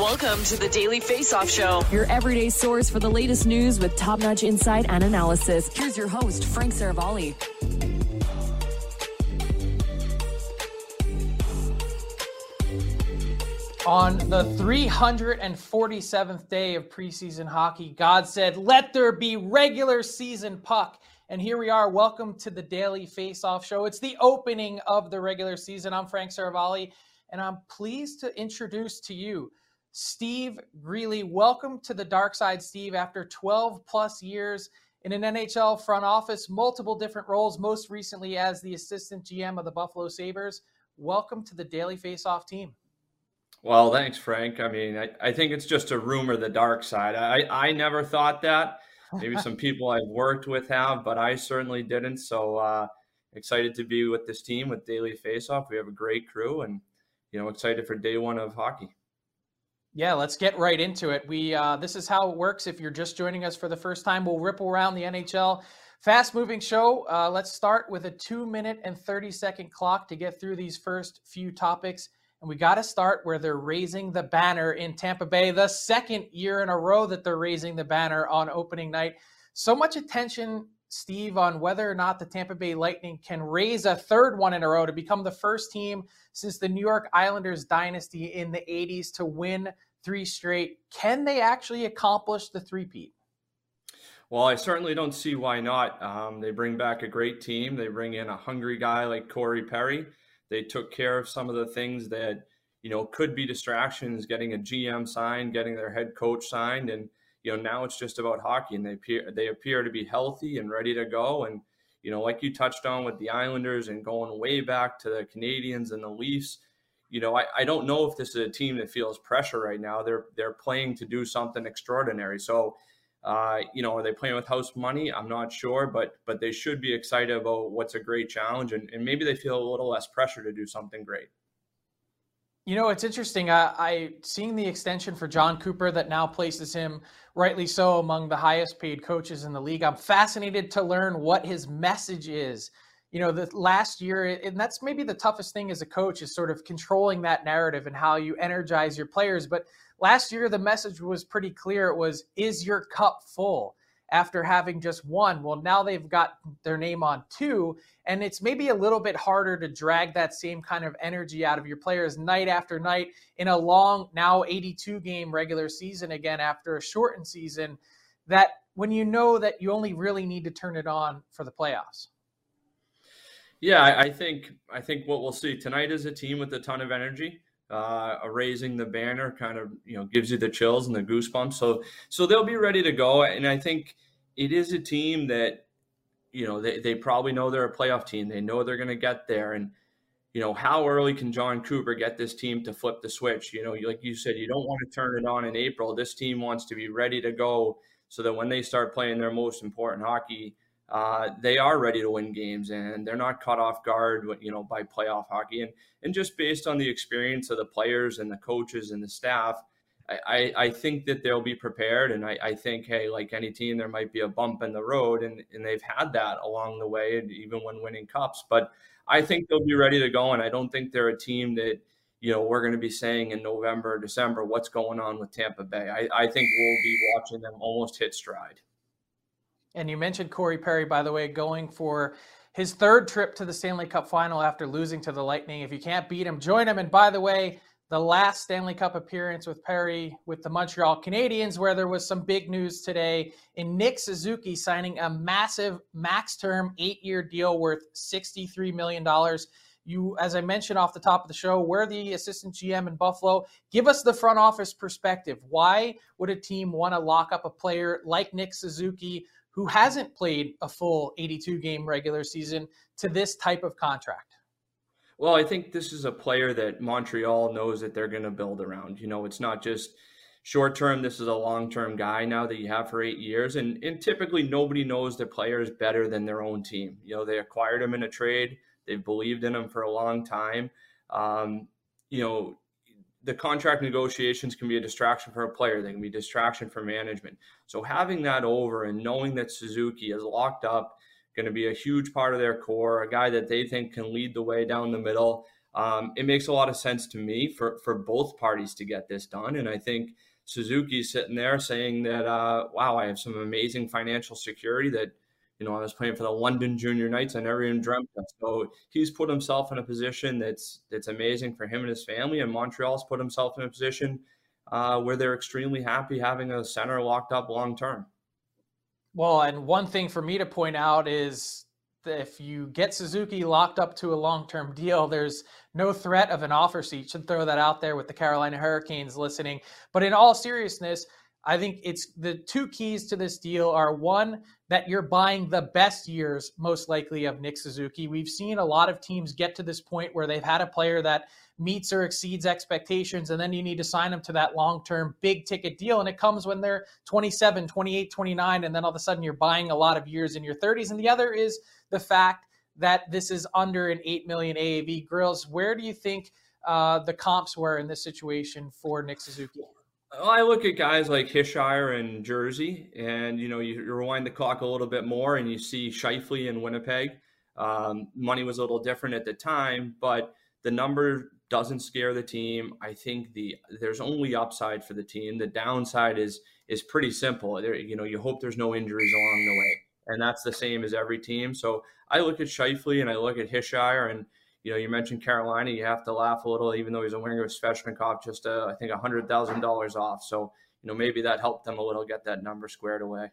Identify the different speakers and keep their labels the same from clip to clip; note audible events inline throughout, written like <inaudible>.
Speaker 1: Welcome to the Daily Face Off Show.
Speaker 2: Your everyday source for the latest news with top notch insight and analysis. Here's your host, Frank Seravalli.
Speaker 3: On the 347th day of preseason hockey, God said, Let there be regular season puck. And here we are. Welcome to the Daily Face Off Show. It's the opening of the regular season. I'm Frank Seravalli, and I'm pleased to introduce to you Steve Greeley. Welcome to the dark side, Steve. After 12 plus years in an NHL front office, multiple different roles, most recently as the assistant GM of the Buffalo Sabres. Welcome to the Daily Face Off team.
Speaker 4: Well, thanks, Frank. I mean, I, I think it's just a rumor, the dark side. I, I never thought that. Maybe <laughs> some people I've worked with have, but I certainly didn't. So uh, excited to be with this team with Daily Faceoff. We have a great crew, and you know, excited for day one of hockey.
Speaker 3: Yeah, let's get right into it. We uh, this is how it works. If you're just joining us for the first time, we'll ripple around the NHL fast moving show. Uh, let's start with a two minute and 30 second clock to get through these first few topics. And we got to start where they're raising the banner in Tampa Bay, the second year in a row that they're raising the banner on opening night. So much attention, Steve, on whether or not the Tampa Bay Lightning can raise a third one in a row to become the first team since the New York Islanders dynasty in the 80s to win three straight. Can they actually accomplish the three-peat?
Speaker 4: Well, I certainly don't see why not. Um, they bring back a great team. They bring in a hungry guy like Corey Perry. They took care of some of the things that you know could be distractions, getting a GM signed, getting their head coach signed, and you know now it's just about hockey. And they appear they appear to be healthy and ready to go. And you know, like you touched on with the Islanders and going way back to the Canadiens and the Leafs. You know, I, I don't know if this is a team that feels pressure right now. They're they're playing to do something extraordinary. So uh, you know, are they playing with house money? I'm not sure, but but they should be excited about what's a great challenge, and, and maybe they feel a little less pressure to do something great.
Speaker 3: You know, it's interesting. I, I seeing the extension for Jon Cooper that now places him, rightly so, among the highest paid coaches in the league. I'm fascinated to learn what his message is. You know, the last year, and that's maybe the toughest thing as a coach is sort of controlling that narrative and how you energize your players. But Last year, the message was pretty clear. It was, is your cup full? After having just one. Well, now they've got their name on two, and it's maybe a little bit harder to drag that same kind of energy out of your players night after night in a long, now 82 game regular season again after a shortened season. That when you know that you only really need to turn it on for the playoffs.
Speaker 4: Yeah, I think I think what we'll see tonight is a team with a ton of energy. Uh, raising the banner kind of you know gives you the chills and the goosebumps. So so they'll be ready to go, and I think it is a team that you know they, they probably know they're a playoff team. They know they're going to get there, and you know how early can Jon Cooper get this team to flip the switch? You know, like you said, you don't want to turn it on in April. This team wants to be ready to go so that when they start playing their most important hockey uh, they are ready to win games and they're not caught off guard, you know, by playoff hockey. And and just based on the experience of the players and the coaches and the staff, I, I think that they'll be prepared. And I, I think, hey, like any team, there might be a bump in the road, and, and they've had that along the way, and even when winning cups. But I think they'll be ready to go. And I don't think they're a team that, you know, we're going to be saying in November, December, what's going on with Tampa Bay. I, I think we'll be watching them almost hit stride.
Speaker 3: And you mentioned Corey Perry, by the way, going for his third trip to the Stanley Cup final after losing to the Lightning. If you can't beat him, join him. And by the way, the last Stanley Cup appearance with Perry with the Montreal Canadiens, where there was some big news today in Nick Suzuki signing a massive max term eight year deal worth $63 million. You, as I mentioned off the top of the show, we're the assistant GM in Buffalo. Give us the front office perspective. Why would a team want to lock up a player like Nick Suzuki? Who hasn't played a full 82 game regular season to this type of contract?
Speaker 4: Well, I think this is a player that Montreal knows that they're going to build around. You know, it's not just short term. This is a long term guy now that you have for eight years. And, and typically, nobody knows the players better than their own team. You know, they acquired him in a trade, they've believed in him for a long time. Um, you know, the contract negotiations can be a distraction for a player. They can be a distraction for management. So having that over and knowing that Suzuki is locked up, going to be a huge part of their core, a guy that they think can lead the way down the middle. Um, it makes a lot of sense to me for for both parties to get this done. And I think Suzuki's sitting there saying that, uh, wow, I have some amazing financial security that you know, I was playing for the London Junior Knights. I never even dreamt of. So he's put himself in a position that's that's amazing for him and his family. And Montreal's put himself in a position uh, where they're extremely happy having a center locked up long term.
Speaker 3: Well, and one thing for me to point out is if you get Suzuki locked up to a long term deal, there's no threat of an offer sheet. Should throw that out there with the Carolina Hurricanes listening. But in all seriousness, I think it's the two keys to this deal are one, that you're buying the best years, most likely, of Nick Suzuki. We've seen a lot of teams get to this point where they've had a player that meets or exceeds expectations, and then you need to sign them to that long term big ticket deal. And it comes when they're 27, 28, 29, and then all of a sudden you're buying a lot of years in your 30s. And the other is the fact that this is under an 8 million AAV. Grills, where do you think uh, the comps were in this situation for Nick Suzuki?
Speaker 4: I look at guys like Hischier and Jersey, and you know, you, rewind the clock a little bit more, and you see Scheifele in Winnipeg. Um, money was a little different at the time, but the number doesn't scare the team. I think the there's only upside for the team. The downside is is pretty simple. There, you know, you hope there's no injuries along the way, and that's the same as every team. So I look at Scheifele and I look at Hischier and you know, you mentioned Carolina. You have to laugh a little, even though he's a winger of Svechnikov, just uh, I think hundred thousand dollars off. So you know, maybe that helped them a little get that number squared away.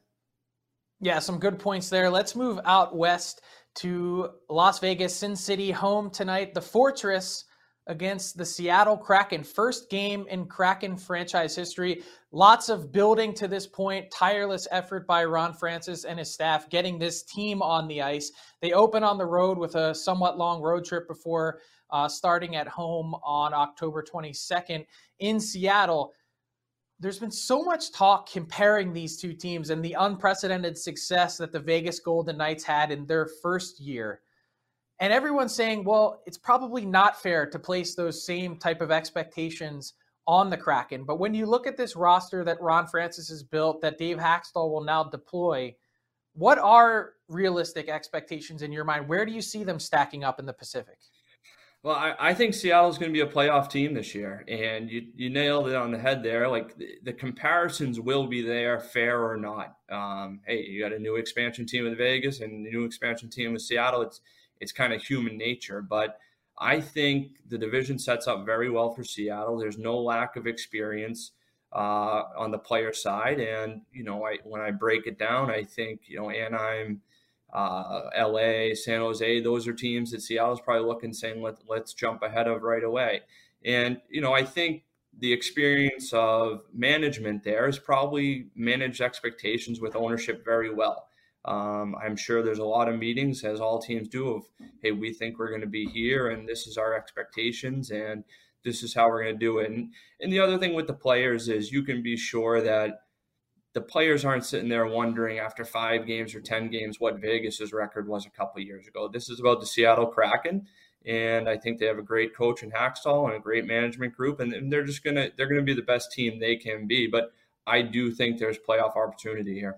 Speaker 3: Yeah, some good points there. Let's move out west to Las Vegas, Sin City, home tonight. The Fortress against the Seattle Kraken. First game in Kraken franchise history. Lots of building to this point, tireless effort by Ron Francis and his staff getting this team on the ice. They open on the road with a somewhat long road trip before uh, starting at home on October 22nd in Seattle. There's been so much talk comparing these two teams and the unprecedented success that the Vegas Golden Knights had in their first year and everyone's saying, well, it's probably not fair to place those same type of expectations on the Kraken. But when you look at this roster that Ron Francis has built, that Dave Hakstol will now deploy, what are realistic expectations in your mind? Where do you see them stacking up in the Pacific?
Speaker 4: Well, I, I think Seattle's going to be a playoff team this year, and you, you nailed it on the head there. Like the, the comparisons will be there, fair or not. Um, hey, you got a new expansion team in Vegas and a new expansion team in Seattle. It's it's kind of human nature. But I think the division sets up very well for Seattle. There's no lack of experience uh, on the player side, and you know, I, when I break it down, I think you know Anaheim, uh, LA, San Jose, those are teams that Seattle's probably looking saying let let's jump ahead of right away. And, you know, I think the experience of management there has probably managed expectations with ownership very well. Um, I'm sure there's a lot of meetings, as all teams do, of, hey, we think we're going to be here and this is our expectations and this is how we're going to do it. And, and the other thing with the players is you can be sure that the players aren't sitting there wondering after five games or 10 games what Vegas's record was a couple years ago. This is about the Seattle Kraken and I think they have a great coach in Hakstol and a great management group, and they're just gonna they're gonna be the best team they can be. But I do think there's playoff opportunity here.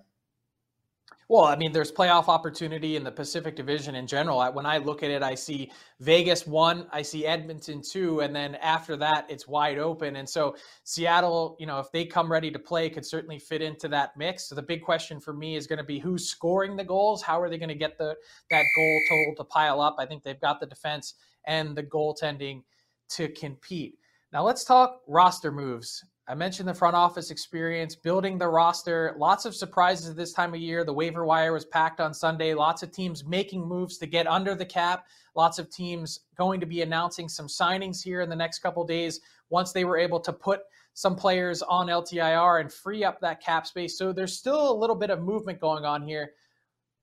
Speaker 3: Well, I mean, there's playoff opportunity in the Pacific Division in general. When I look at it, I see Vegas one, I see Edmonton two, and then after that, it's wide open. And so Seattle, you know, if they come ready to play, could certainly fit into that mix. So the big question for me is going to be who's scoring the goals. How are they going to get the that goal total to pile up? I think they've got the defense and the goaltending to compete. Now let's talk roster moves. I mentioned the front office experience, building the roster. Lots of surprises this time of year. The waiver wire was packed on Sunday. Lots of teams making moves to get under the cap. Lots of teams going to be announcing some signings here in the next couple days once they were able to put some players on LTIR and free up that cap space. So there's still a little bit of movement going on here.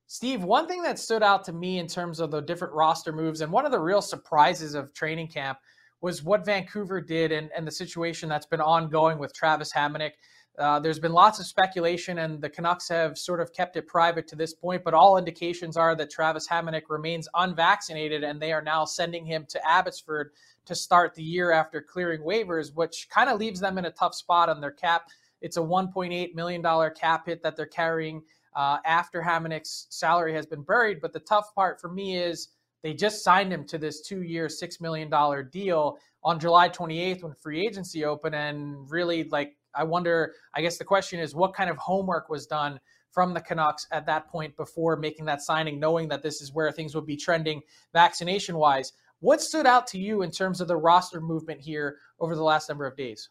Speaker 3: Steve, one thing that stood out to me in terms of the different roster moves and one of the real surprises of training camp was what Vancouver did and, and the situation that's been ongoing with Travis Hamonic. Uh, there's been lots of speculation, and the Canucks have sort of kept it private to this point, but all indications are that Travis Hamonic remains unvaccinated, and they are now sending him to Abbotsford to start the year after clearing waivers, which kind of leaves them in a tough spot on their cap. It's a $1.8 million cap hit that they're carrying uh, after Hamonic's salary has been buried. But the tough part for me is they just signed him to this two year, $6 million deal on July 28th when free agency opened. And really, like, I wonder, I guess the question is what kind of homework was done from the Canucks at that point before making that signing, knowing that this is where things would be trending vaccination wise? What stood out to you in terms of the roster movement here over the last number of days?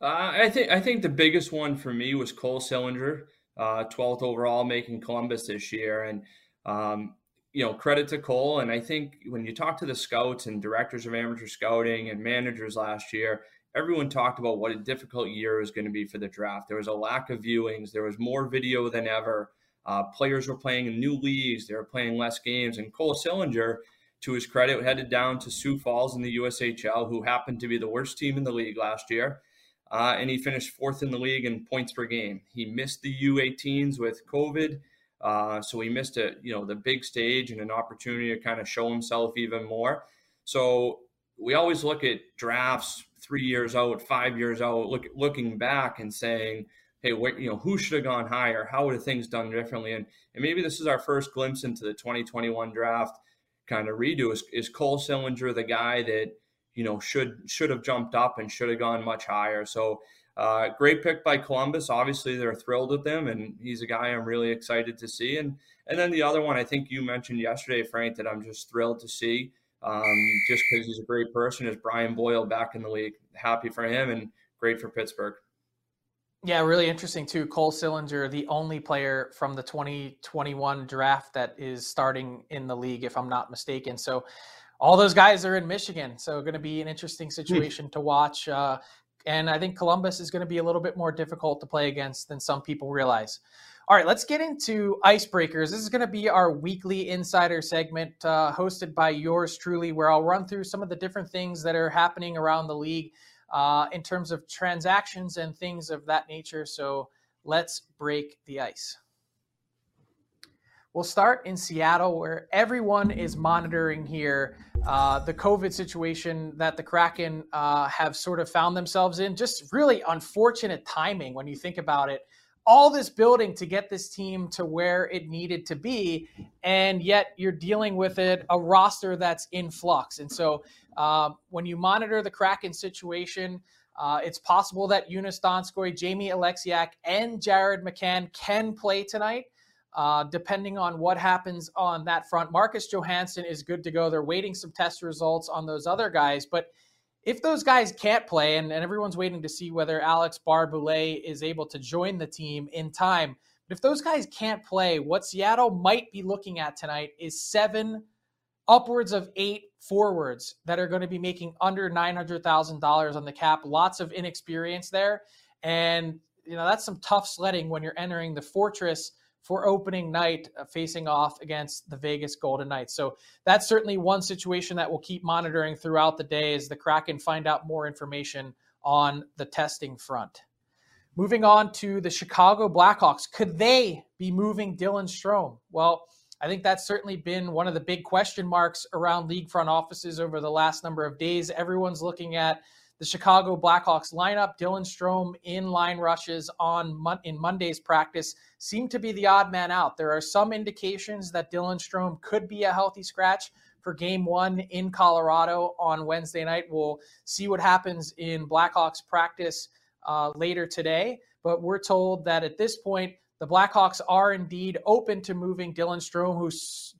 Speaker 4: Uh, I think I think the biggest one for me was Cole Sillinger, uh, 12th overall, making Columbus this year, and um, you know, credit to Cole. And I think when you talk to the scouts and directors of amateur scouting and managers last year, everyone talked about what a difficult year was going to be for the draft. There was a lack of viewings, there was more video than ever. Uh, players were playing in new leagues, they were playing less games. And Cole Sillinger, to his credit, headed down to Sioux Falls in the USHL, who happened to be the worst team in the league last year. Uh, and he finished fourth in the league in points per game. He missed the U18s with COVID. Uh, so he missed a you know the big stage and an opportunity to kind of show himself even more. So we always look at drafts three years out, five years out, look looking back and saying, hey, what you know, who should have gone higher? How would have things done differently? And and maybe this is our first glimpse into the 2021 draft kind of redo. Is, is Cole Sillinger the guy that you know should should have jumped up and should have gone much higher? So uh, great pick by Columbus. Obviously, they're thrilled with him, and he's a guy I'm really excited to see. And and then the other one I think you mentioned yesterday, Frank, that I'm just thrilled to see, um, just because he's a great person, is Brian Boyle back in the league. Happy for him and great for Pittsburgh.
Speaker 3: Yeah, really interesting too. Cole Sillinger, the only player from the 2021 draft that is starting in the league, if I'm not mistaken. So all those guys are in Michigan. So going to be an interesting hmm. situation to watch. Uh, and I think Columbus is going to be a little bit more difficult to play against than some people realize. All right, let's get into icebreakers. This is going to be our weekly insider segment uh, hosted by yours truly, where I'll run through some of the different things that are happening around the league uh, in terms of transactions and things of that nature. So let's break the ice. We'll start in Seattle, where everyone is monitoring here uh, the COVID situation that the Kraken uh, have sort of found themselves in. Just really unfortunate timing when you think about it. All this building to get this team to where it needed to be, and yet you're dealing with it a roster that's in flux. And so, uh, when you monitor the Kraken situation, uh, it's possible that Joonas Donskoi, Jamie Oleksiak, and Jared McCann can play tonight uh, depending on what happens on that front. Marcus Johansson is good to go. They're waiting some test results on those other guys. But if those guys can't play, and, and everyone's waiting to see whether Alex Barré-Boulet is able to join the team in time, but if those guys can't play, what Seattle might be looking at tonight is seven upwards of eight forwards that are going to be making under $900,000 on the cap. Lots of inexperience there. And, you know, that's some tough sledding when you're entering the fortress for opening night uh, facing off against the Vegas Golden Knights. So that's certainly one situation that we'll keep monitoring throughout the day as the Kraken find out more information on the testing front. Moving on to the Chicago Blackhawks. Could they be moving Dylan Strome? Well, I think that's certainly been one of the big question marks around league front offices over the last number of days. Everyone's looking at the Chicago Blackhawks lineup. Dylan Strome in line rushes on in Monday's practice seem to be the odd man out. There are some indications that Dylan Strome could be a healthy scratch for game one in Colorado on Wednesday night. We'll see what happens in Blackhawks practice uh, later today. But we're told that at this point, the Blackhawks are indeed open to moving Dylan Strome, who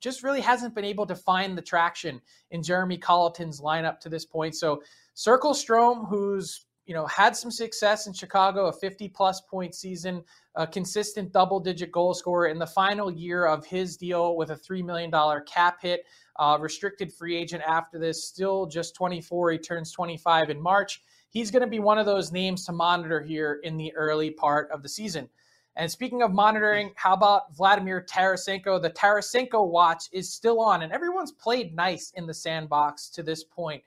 Speaker 3: just really hasn't been able to find the traction in Jeremy Colliton's lineup to this point. So circle Strome, who's you know had some success in Chicago, a 50 plus point season, a consistent double digit goal scorer in the final year of his deal with a three million dollar cap hit, uh, restricted free agent after this, still just 24. He turns 25 in March. He's going to be one of those names to monitor here in the early part of the season. And speaking of monitoring, how about Vladimir Tarasenko? The Tarasenko watch is still on, and everyone's played nice in the sandbox to this point.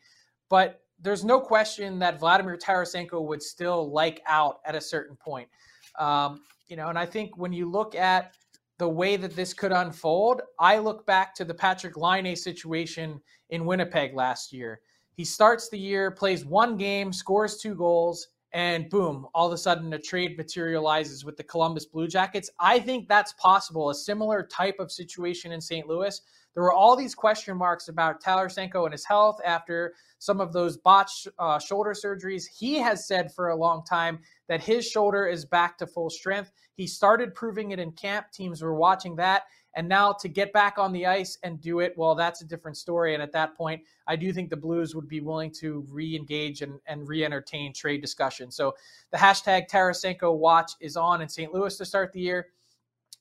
Speaker 3: But there's no question that Vladimir Tarasenko would still like out at a certain point. Um, you know, and I think when you look at the way that this could unfold, I look back to the Patrick Laine situation in Winnipeg last year. He starts the year, plays one game, scores two goals, and boom, all of a sudden a trade materializes with the Columbus Blue Jackets. I think that's possible, a similar type of situation in St. Louis. There were all these question marks about Tarasenko and his health after some of those botched uh, shoulder surgeries. He has said for a long time that his shoulder is back to full strength. He started proving it in camp. Teams were watching that. And now to get back on the ice and do it, well, that's a different story. And at that point, I do think the Blues would be willing to re engage and, and re entertain trade discussion. So the hashtag Tarasenko watch is on in St. Louis to start the year.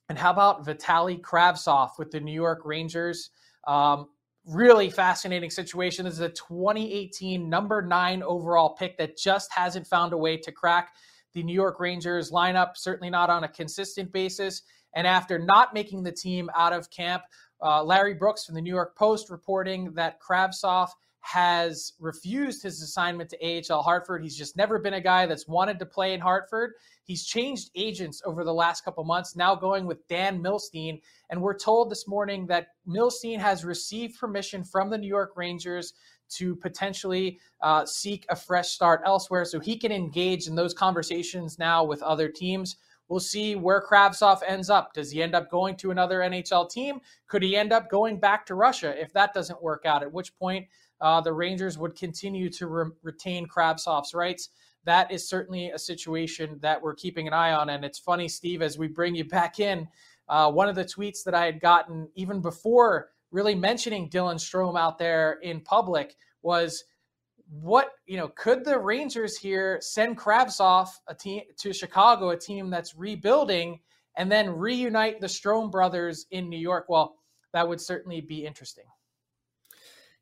Speaker 3: And how about Vitali Kravtsov with the New York Rangers? Um, really fascinating situation. This is a 2018 number nine overall pick that just hasn't found a way to crack the New York Rangers lineup, certainly not on a consistent basis. And after not making the team out of camp, uh, Larry Brooks from the New York Post reporting that Kravtsov has refused his assignment to AHL Hartford. He's just never been a guy that's wanted to play in Hartford. He's changed agents over the last couple months, now going with Dan Milstein. And we're told this morning that Milstein has received permission from the New York Rangers to potentially uh, seek a fresh start elsewhere so he can engage in those conversations now with other teams. We'll see where Kravtsov ends up. Does he end up going to another NHL team? Could he end up going back to Russia if that doesn't work out? At which point, uh, the Rangers would continue to re- retain Kravtsov's rights. That is certainly a situation that we're keeping an eye on. And it's funny, Steve, as we bring you back in, uh, one of the tweets that I had gotten even before really mentioning Dylan Strome out there in public was what you know could the rangers here send Kravtsov a team to chicago a team that's rebuilding and then reunite the Strome brothers in new york? Well that would certainly be interesting.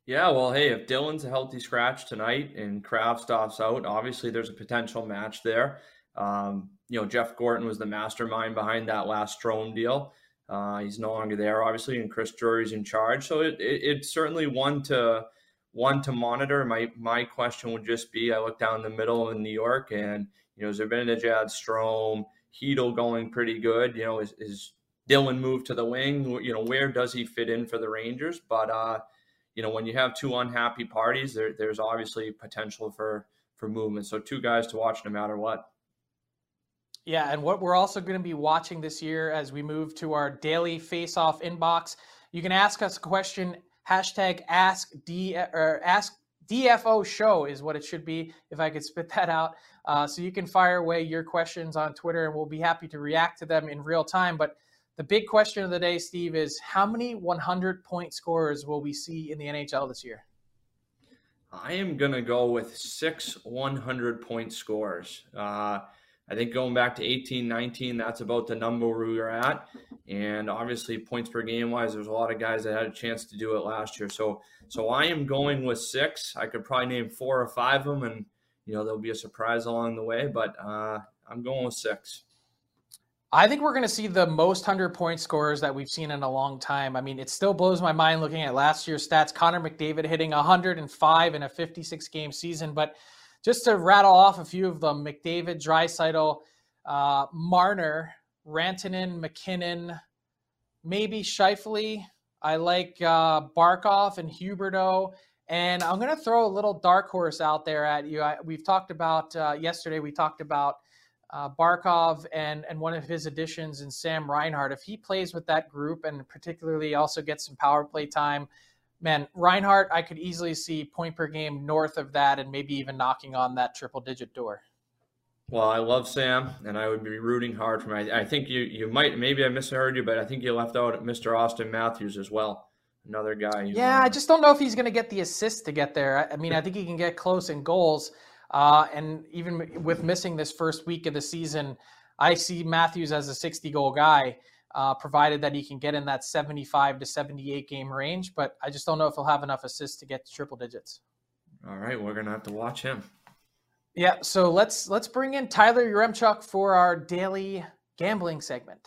Speaker 4: Yeah well hey if dylan's a healthy scratch tonight and Kravtsov's out obviously there's a potential match there. Um, you know jeff gorton was the mastermind behind that last Strome deal. Uh, he's no longer there obviously and chris drury's in charge. So it, it, it's certainly one to one to monitor. My my question would just be: I look down the middle in New York, and you know, is there a Zibanejad, Strome, Chytil going pretty good. You know, is, is Dylan moved to the wing? You know, where does he fit in for the Rangers? But uh, you know, when you have two unhappy parties, there, there's obviously potential for for movement. So two guys to watch no matter what.
Speaker 3: Yeah, and what we're also going to be watching this year as we move to our daily face-off inbox, you can ask us a question hashtag ask D or ask DFO show is what it should be if I could spit <laughs> that out. Uh, so you can fire away your questions on Twitter and we'll be happy to react to them in real time. But the big question of the day, Steve, is how many 100 point scorers will we see in the NHL this year?
Speaker 4: I am going to go with six 100 point scores. Uh, I think going back to 18, 19, that's about the number we are at. And obviously, points per game wise, there's a lot of guys that had a chance to do it last year. So, so I am going with six. I could probably name four or five of them, and you know there'll be a surprise along the way. But uh, I'm going with six.
Speaker 3: I think we're going to see the most 100 point scorers that we've seen in a long time. I mean, it still blows my mind looking at last year's stats. Connor McDavid hitting 105 in a 56 game season. But just to rattle off a few of them McDavid, Draisaitl, uh, Marner, Rantanen, MacKinnon, maybe Scheifele. I like uh, Barkov and Huberdeau. And I'm going to throw a little dark horse out there at you. I, we've talked about uh, yesterday, we talked about uh, Barkov and and one of his additions in Sam Reinhart, if he plays with that group and particularly also gets some power play time, man, Reinhart, I could easily see point per game north of that and maybe even knocking on that triple digit door.
Speaker 4: Well, I love Sam, and I would be rooting hard for him. I, I think you you might maybe I misheard you, but I think you left out Mr. Austin Matthews as well, another guy.
Speaker 3: Yeah, I just don't know if he's going to get the assist to get there. I mean, I think he can get close in goals. Uh, and even with missing this first week of the season, I see Matthews as a 60 goal guy, uh, provided that he can get in that 75 to 78 game range. But I just don't know if he'll have enough assists to get to triple digits.
Speaker 4: All right, we're gonna have to watch him.
Speaker 3: Yeah, so let's let's bring in Tyler Yaremchuk for our daily gambling segment.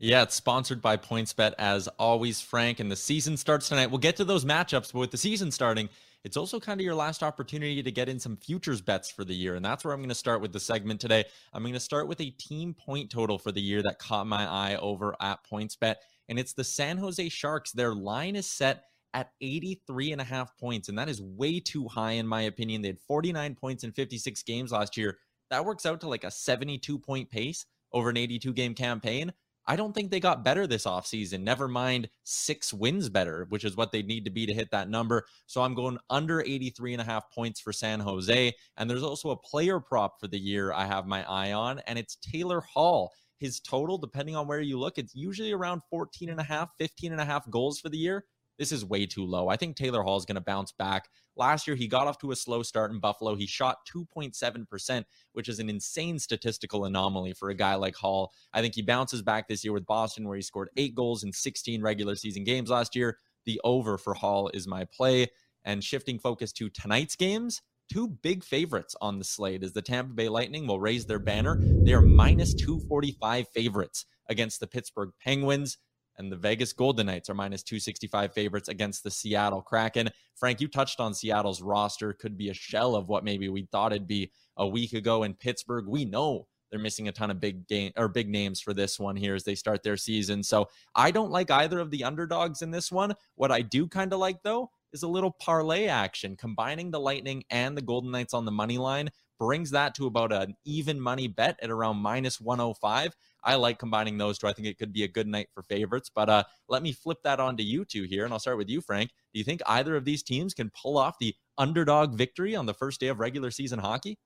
Speaker 5: Yeah, it's sponsored by PointsBet as always, Frank. And the season starts tonight. We'll get to those matchups, but with the season starting, it's also kind of your last opportunity to get in some futures bets for the year. And that's where I'm going to start with the segment today. I'm going to start with a team point total for the year that caught my eye over at PointsBet. And it's the San Jose Sharks. Their line is set at 83 and a half points. And that is way too high, in my opinion. They had 49 points in 56 games last year. That works out to like a 72 point pace over an 82 game campaign. I don't think they got better this offseason. Never mind six wins better, which is what they need to be to hit that number. So I'm going under 83 and a half points for San Jose. And there's also a player prop for the year I have my eye on, and it's Taylor Hall. His total, depending on where you look, it's usually around 14 and a half, 15 and a half goals for the year. This is way too low. I think Taylor Hall is going to bounce back. Last year, he got off to a slow start in Buffalo. He shot 2.7%, which is an insane statistical anomaly for a guy like Hall. I think he bounces back this year with Boston, where he scored eight goals in 16 regular season games last year. The over for Hall is my play. And shifting focus to tonight's games, two big favorites on the slate is the Tampa Bay Lightning will raise their banner. They are minus 245 favorites against the Pittsburgh Penguins and the Vegas Golden Knights are minus 265 favorites against the Seattle Kraken. Frank, you touched on Seattle's roster could be a shell of what maybe we thought it'd be a week ago in Pittsburgh. We know they're missing a ton of big game or big names for this one here as they start their season. So I don't like either of the underdogs in this one. What I do kind of like though is a little parlay action, combining the Lightning and the Golden Knights on the money line brings that to about an even money bet at around minus 105. I like combining those two. I think it could be a good night for favorites. But uh, let me flip that on to you two here, and I'll start with you, Frank. Do you think either of these teams can pull off the underdog victory on the first day of regular season hockey?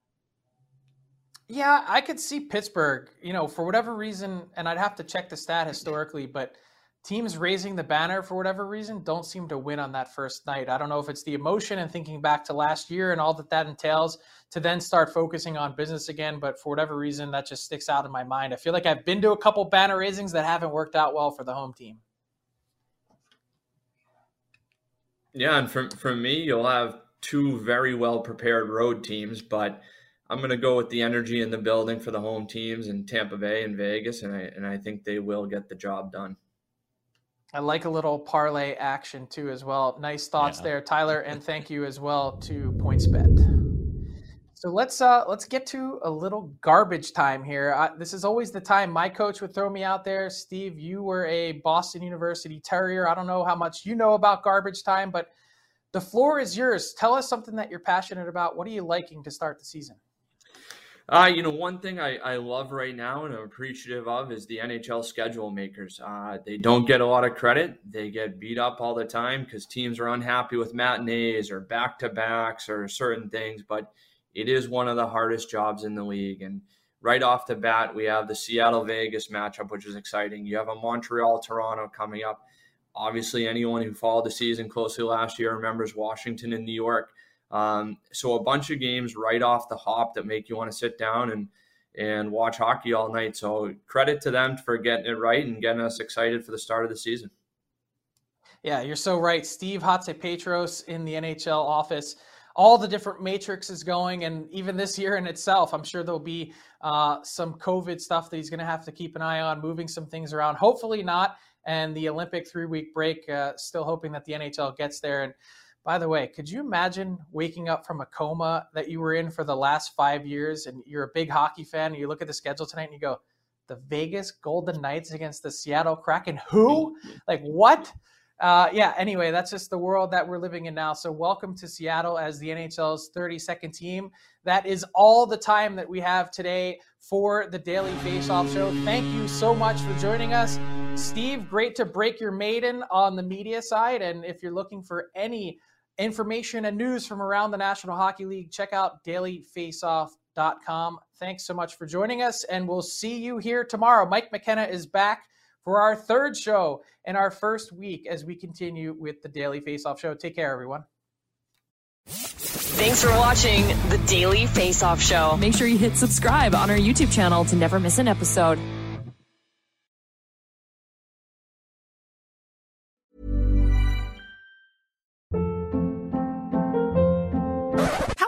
Speaker 3: Yeah, I could see Pittsburgh, you know, for whatever reason, and I'd have to check the stat historically, but teams raising the banner for whatever reason don't seem to win on that first night. I don't know if it's the emotion and thinking back to last year and all that that entails to then start focusing on business again, but for whatever reason that just sticks out in my mind. I feel like I've been to a couple banner raisings that haven't worked out well for the home team.
Speaker 4: Yeah, and from for me, you'll have two very well prepared road teams, but I'm going to go with the energy in the building for the home teams in Tampa Bay and Vegas, and I and I think they will get the job done.
Speaker 3: I like a little parlay action too as well. Nice thoughts yeah. there, Tyler, and <laughs> thank you as well to PointsBet. So let's uh let's get to a little garbage time here. Uh, this is always the time my coach would throw me out there. Steve, you were a Boston University Terrier. I don't know how much you know about garbage time, but the floor is yours. Tell us something that you're passionate about. What are you liking to start the season?
Speaker 4: Uh, you know, one thing I, I love right now and I'm appreciative of is the NHL schedule makers. Uh, they don't get a lot of credit. They get beat up all the time because teams are unhappy with matinees or back to backs or certain things. But it is one of the hardest jobs in the league. And right off the bat, we have the Seattle Vegas matchup, which is exciting. You have a Montreal Toronto coming up. Obviously, anyone who followed the season closely last year remembers Washington and New York. Um, so a bunch of games right off the hop that make you want to sit down and and watch hockey all night. So credit to them for getting it right and getting us excited for the start of the season.
Speaker 3: Yeah, you're so right. Steve Hatze-Petros in the NHL office. All the different matrices going, and even this year in itself, I'm sure there'll be uh, some COVID stuff that he's going to have to keep an eye on, moving some things around. Hopefully not. And the Olympic three week break, uh, still hoping that the NHL gets there. And by the way, could you imagine waking up from a coma that you were in for the last five years and you're a big hockey fan and you look at the schedule tonight and you go, the Vegas Golden Knights against the Seattle Kraken? Who? Like, what? Uh, yeah, anyway, that's just the world that we're living in now. So, welcome to Seattle as the NHL's 32nd team. That is all the time that we have today for the Daily Faceoff Show. Thank you so much for joining us. Steve, great to break your maiden on the media side. And if you're looking for any information and news from around the National Hockey League, check out dailyfaceoff.com. Thanks so much for joining us, and we'll see you here tomorrow. Mike McKenna is back for our third show in our first week as we continue with the Daily Faceoff Show. Take care, everyone.
Speaker 1: Thanks for watching the Daily Faceoff Show.
Speaker 2: Make sure you hit subscribe on our YouTube channel to never miss an episode.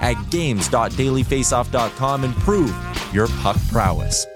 Speaker 5: at games.dailyfaceoff.com and prove your puck prowess.